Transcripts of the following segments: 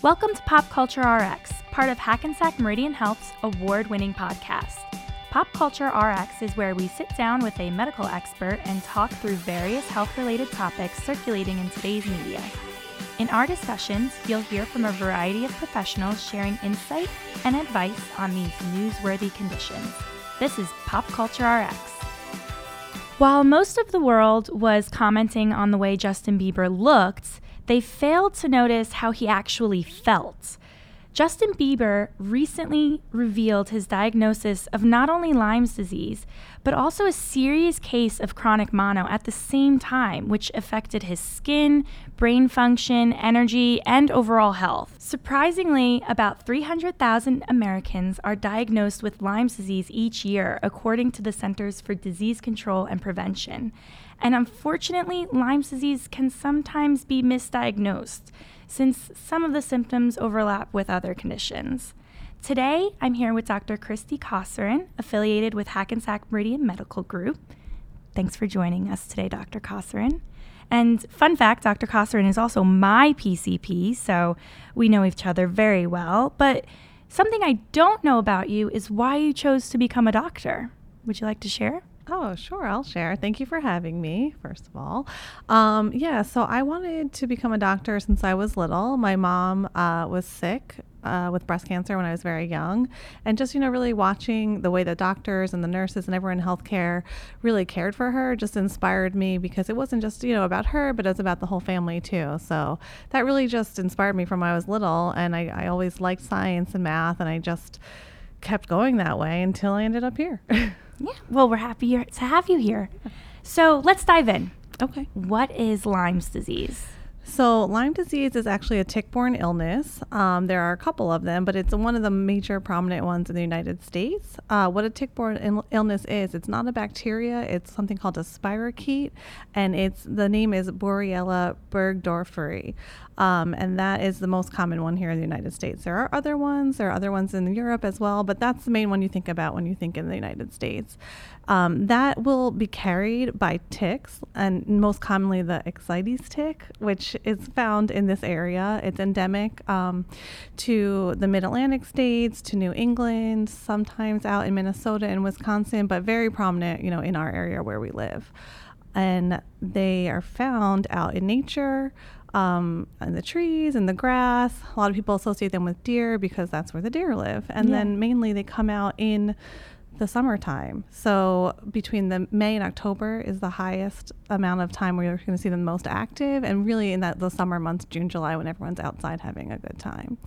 Welcome to Pop Culture RX, part of Hackensack Meridian Health's award winning podcast. Pop Culture RX is where we sit down with a medical expert and talk through various health related topics circulating in today's media. In our discussions, you'll hear from a variety of professionals sharing insight and advice on these newsworthy conditions. This is Pop Culture RX. While most of the world was commenting on the way Justin Bieber looked, they failed to notice how he actually felt. Justin Bieber recently revealed his diagnosis of not only Lyme's disease, but also a serious case of chronic mono at the same time, which affected his skin, brain function, energy, and overall health. Surprisingly, about 300,000 Americans are diagnosed with Lyme's disease each year, according to the Centers for Disease Control and Prevention. And unfortunately, Lyme's disease can sometimes be misdiagnosed since some of the symptoms overlap with other conditions. Today, I'm here with Dr. Christy Kosserin, affiliated with Hackensack Meridian Medical Group. Thanks for joining us today, Dr. Kosserin. And fun fact Dr. Kosserin is also my PCP, so we know each other very well. But something I don't know about you is why you chose to become a doctor. Would you like to share? Oh, sure. I'll share. Thank you for having me, first of all. Um, yeah, so I wanted to become a doctor since I was little. My mom uh, was sick uh, with breast cancer when I was very young. And just, you know, really watching the way the doctors and the nurses and everyone in healthcare really cared for her just inspired me because it wasn't just, you know, about her, but it was about the whole family too. So that really just inspired me from when I was little. And I, I always liked science and math, and I just kept going that way until I ended up here. Yeah. Well, we're happy to have you here. So let's dive in. Okay. What is Lyme's disease? So, Lyme disease is actually a tick borne illness. Um, there are a couple of them, but it's one of the major prominent ones in the United States. Uh, what a tick borne il- illness is, it's not a bacteria, it's something called a spirochete, and it's the name is Borrelia burgdorferi. Um, and that is the most common one here in the United States. There are other ones, there are other ones in Europe as well, but that's the main one you think about when you think in the United States. Um, that will be carried by ticks, and most commonly the Ixodes tick, which is found in this area. It's endemic um, to the mid Atlantic states, to New England, sometimes out in Minnesota and Wisconsin, but very prominent, you know, in our area where we live. And they are found out in nature um, and the trees and the grass. A lot of people associate them with deer because that's where the deer live. And yeah. then mainly they come out in the summertime. So between the May and October is the highest amount of time where you're going to see them most active, and really in that the summer months, June, July, when everyone's outside having a good time.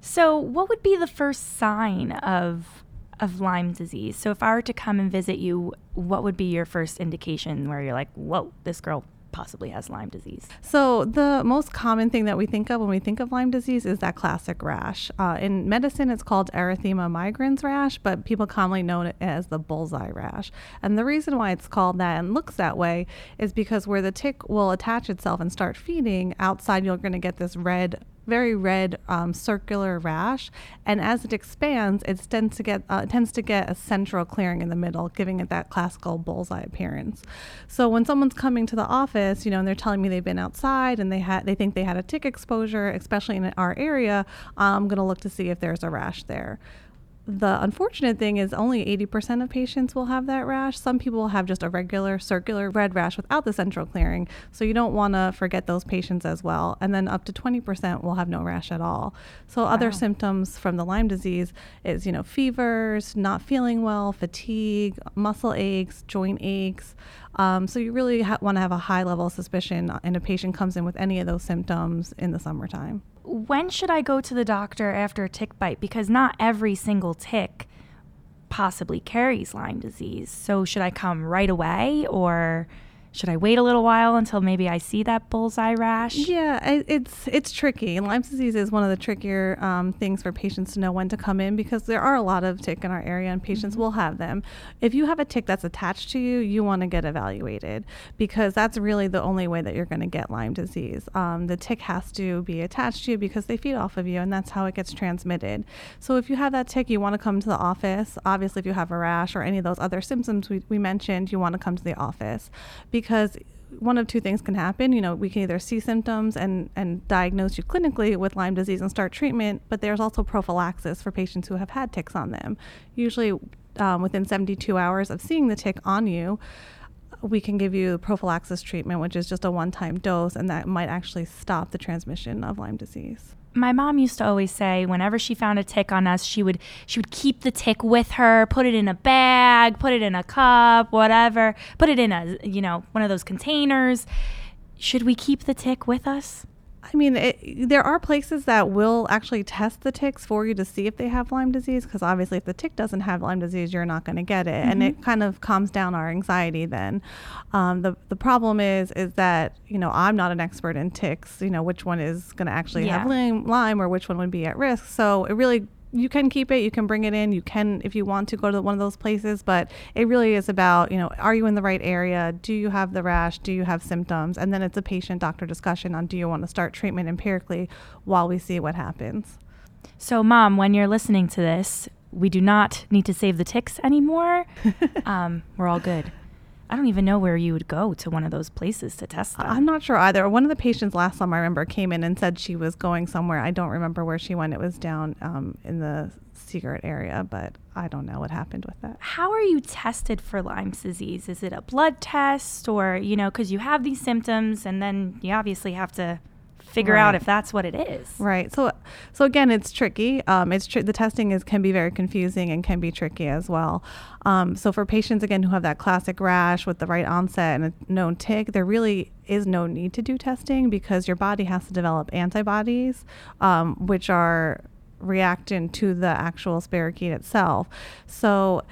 So, what would be the first sign of of Lyme disease? So, if I were to come and visit you, what would be your first indication where you're like, "Whoa, this girl possibly has Lyme disease? So, the most common thing that we think of when we think of Lyme disease is that classic rash. Uh, in medicine, it's called erythema migrans rash, but people commonly know it as the bullseye rash. And the reason why it's called that and looks that way is because where the tick will attach itself and start feeding, outside you're going to get this red very red um, circular rash, and as it expands, it tends to get uh, tends to get a central clearing in the middle, giving it that classical bullseye appearance. So when someone's coming to the office, you know, and they're telling me they've been outside and they had they think they had a tick exposure, especially in our area, I'm going to look to see if there's a rash there the unfortunate thing is only 80% of patients will have that rash. Some people will have just a regular circular red rash without the central clearing. So you don't want to forget those patients as well. And then up to 20% will have no rash at all. So wow. other symptoms from the Lyme disease is, you know, fevers, not feeling well, fatigue, muscle aches, joint aches. Um, so you really ha- want to have a high level of suspicion and a patient comes in with any of those symptoms in the summertime when should I go to the doctor after a tick bite? Because not every single tick possibly carries Lyme disease. So should I come right away or should I wait a little while until maybe I see that bullseye rash? Yeah, it's it's tricky. Lyme disease is one of the trickier um, things for patients to know when to come in because there are a lot of tick in our area and patients mm-hmm. will have them. If you have a tick that's attached to you, you want to get evaluated because that's really the only way that you're going to get Lyme disease. Um, the tick has to be attached to you because they feed off of you and that's how it gets transmitted. So if you have that tick, you want to come to the office. Obviously, if you have a rash or any of those other symptoms we, we mentioned, you want to come to the office because because one of two things can happen. You know, we can either see symptoms and, and diagnose you clinically with Lyme disease and start treatment, but there's also prophylaxis for patients who have had ticks on them. Usually, um, within 72 hours of seeing the tick on you, we can give you prophylaxis treatment, which is just a one time dose, and that might actually stop the transmission of Lyme disease my mom used to always say whenever she found a tick on us she would she would keep the tick with her put it in a bag put it in a cup whatever put it in a you know one of those containers. Should we keep the tick with us I mean, it, there are places that will actually test the ticks for you to see if they have Lyme disease, because obviously, if the tick doesn't have Lyme disease, you're not going to get it, mm-hmm. and it mm-hmm. kind of calms down our anxiety. Then, um, the the problem is is that you know I'm not an expert in ticks. You know which one is going to actually yeah. have Lyme or which one would be at risk. So it really you can keep it, you can bring it in, you can if you want to go to one of those places, but it really is about, you know, are you in the right area? Do you have the rash? Do you have symptoms? And then it's a patient doctor discussion on do you want to start treatment empirically while we see what happens. So, mom, when you're listening to this, we do not need to save the ticks anymore. um, we're all good. I don't even know where you would go to one of those places to test them. I'm not sure either. One of the patients last time I remember came in and said she was going somewhere. I don't remember where she went. It was down um, in the secret area, but I don't know what happened with that. How are you tested for Lyme's disease? Is it a blood test or, you know, because you have these symptoms and then you obviously have to figure right. out if that's what it is. Right. So, so again, it's tricky. Um, it's tr- the testing is can be very confusing and can be tricky as well. Um, so for patients again who have that classic rash with the right onset and a known tick, there really is no need to do testing because your body has to develop antibodies, um, which are reactant to the actual spirochete itself. So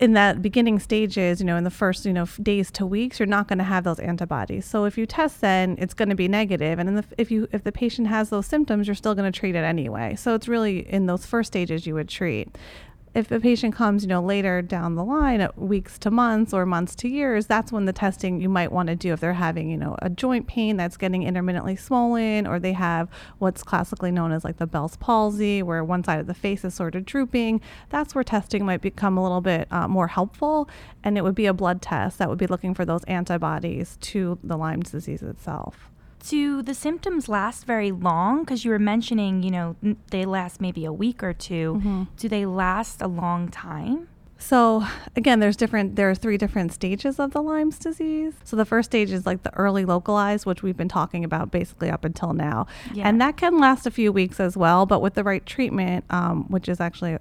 in that beginning stages, you know, in the first, you know, days to weeks, you're not going to have those antibodies. So if you test then, it's going to be negative, and the, if you if the patient has those symptoms, you're still going to treat it anyway. So it's really in those first stages you would treat if a patient comes, you know, later down the line, weeks to months or months to years, that's when the testing you might want to do if they're having, you know, a joint pain that's getting intermittently swollen, or they have what's classically known as like the Bell's palsy, where one side of the face is sort of drooping. That's where testing might become a little bit uh, more helpful, and it would be a blood test that would be looking for those antibodies to the Lyme disease itself do the symptoms last very long? Because you were mentioning, you know, they last maybe a week or 2 mm-hmm. Do they last a long time? So again, there's different. There are three different stages of the Lyme's disease. So the first stage is like the early localized, which we've been talking about basically up until now, yeah. and that can last a few weeks as well. But with the right treatment, um, which is actually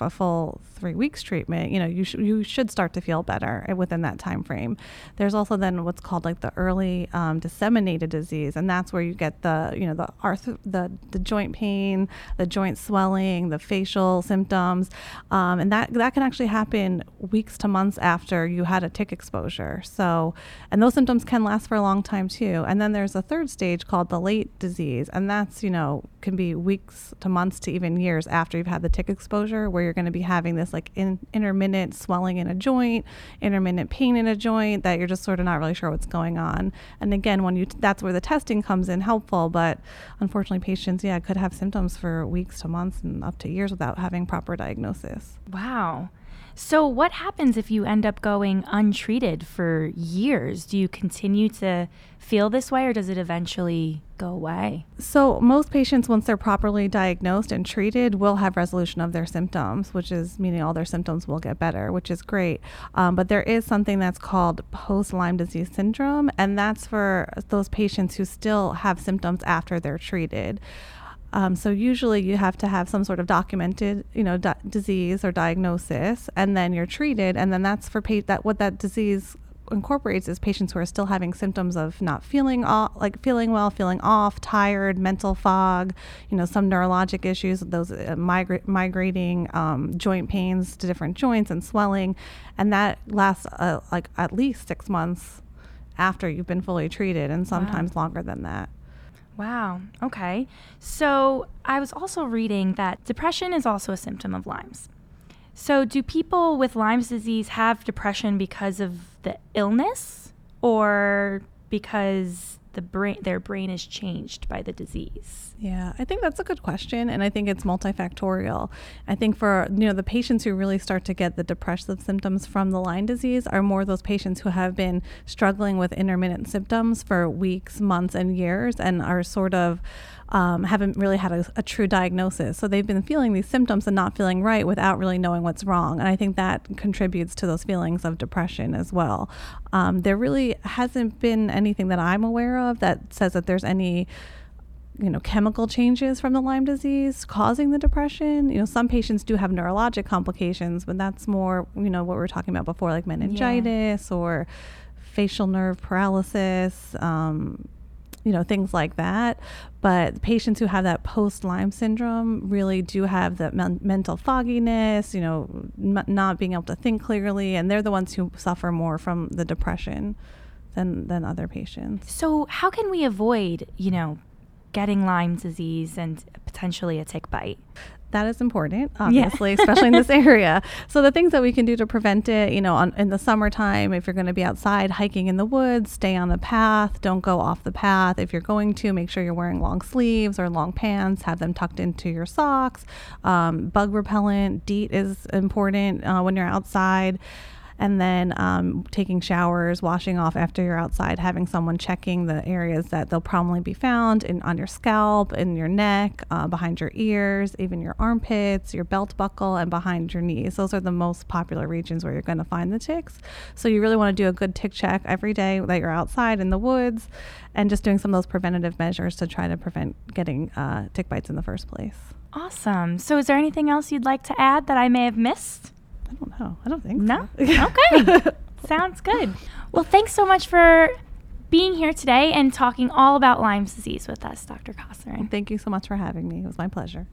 a full three weeks treatment, you know, you, sh- you should start to feel better within that time frame. There's also then what's called like the early um, disseminated disease, and that's where you get the, you know, the arth- the, the joint pain, the joint swelling, the facial symptoms, um, and that that can actually happen weeks to months after you had a tick exposure. So, and those symptoms can last for a long time too. And then there's a third stage called the late disease, and that's you know can be weeks to months to even years after you've had the tick exposure, where you're going to be having this like in, intermittent swelling in a joint, intermittent pain in a joint that you're just sort of not really sure what's going on. And again, when you t- that's where the testing comes in helpful, but unfortunately patients yeah could have symptoms for weeks to months and up to years without having proper diagnosis. Wow. So, what happens if you end up going untreated for years? Do you continue to feel this way or does it eventually go away? So, most patients, once they're properly diagnosed and treated, will have resolution of their symptoms, which is meaning all their symptoms will get better, which is great. Um, but there is something that's called post Lyme disease syndrome, and that's for those patients who still have symptoms after they're treated. Um, so usually you have to have some sort of documented, you know, di- disease or diagnosis, and then you're treated, and then that's for pa- that what that disease incorporates is patients who are still having symptoms of not feeling like feeling well, feeling off, tired, mental fog, you know, some neurologic issues, those uh, migra- migrating um, joint pains to different joints and swelling, and that lasts uh, like at least six months after you've been fully treated, and sometimes wow. longer than that. Wow. Okay. So I was also reading that depression is also a symptom of Lyme's. So, do people with Lyme's disease have depression because of the illness or because the brain their brain is changed by the disease? Yeah, I think that's a good question, and I think it's multifactorial. I think for you know the patients who really start to get the depressive symptoms from the Lyme disease are more those patients who have been struggling with intermittent symptoms for weeks, months, and years, and are sort of um, haven't really had a, a, true diagnosis. So they've been feeling these symptoms and not feeling right without really knowing what's wrong. And I think that contributes to those feelings of depression as well. Um, there really hasn't been anything that I'm aware of that says that there's any you know chemical changes from the Lyme disease causing the depression. You know, some patients do have neurologic complications, but that's more you know what we were talking about before, like meningitis yeah. or facial nerve paralysis. Um, you know, things like that. But patients who have that post Lyme syndrome really do have that men- mental fogginess, you know, m- not being able to think clearly, and they're the ones who suffer more from the depression than than other patients. So, how can we avoid, you know, getting Lyme disease and potentially a tick bite? That is important, obviously, yeah. especially in this area. So the things that we can do to prevent it, you know, on, in the summertime, if you're going to be outside hiking in the woods, stay on the path. Don't go off the path. If you're going to, make sure you're wearing long sleeves or long pants. Have them tucked into your socks. Um, bug repellent, DEET is important uh, when you're outside and then um, taking showers, washing off after you're outside, having someone checking the areas that they'll probably be found in on your scalp, in your neck, uh, behind your ears, even your armpits, your belt buckle, and behind your knees. Those are the most popular regions where you're going to find the ticks. So you really want to do a good tick check every day that you're outside in the woods, and just doing some of those preventative measures to try to prevent getting uh, tick bites in the first place. Awesome. So, is there anything else you'd like to add that I may have missed? I don't know. I don't think no. So. okay. Sounds good. Well, thanks so much for being here today and talking all about Lyme's disease with us, Dr. Kosserin. Thank you so much for having me. It was my pleasure.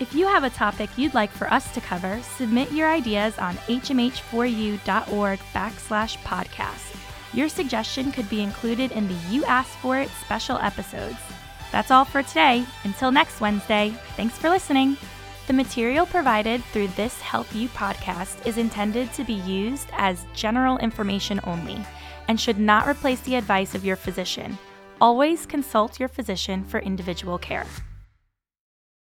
If you have a topic you'd like for us to cover, submit your ideas on hmh4u.org backslash podcast. Your suggestion could be included in the You Asked For It special episodes. That's all for today. Until next Wednesday, thanks for listening. The material provided through this HealthU podcast is intended to be used as general information only and should not replace the advice of your physician. Always consult your physician for individual care.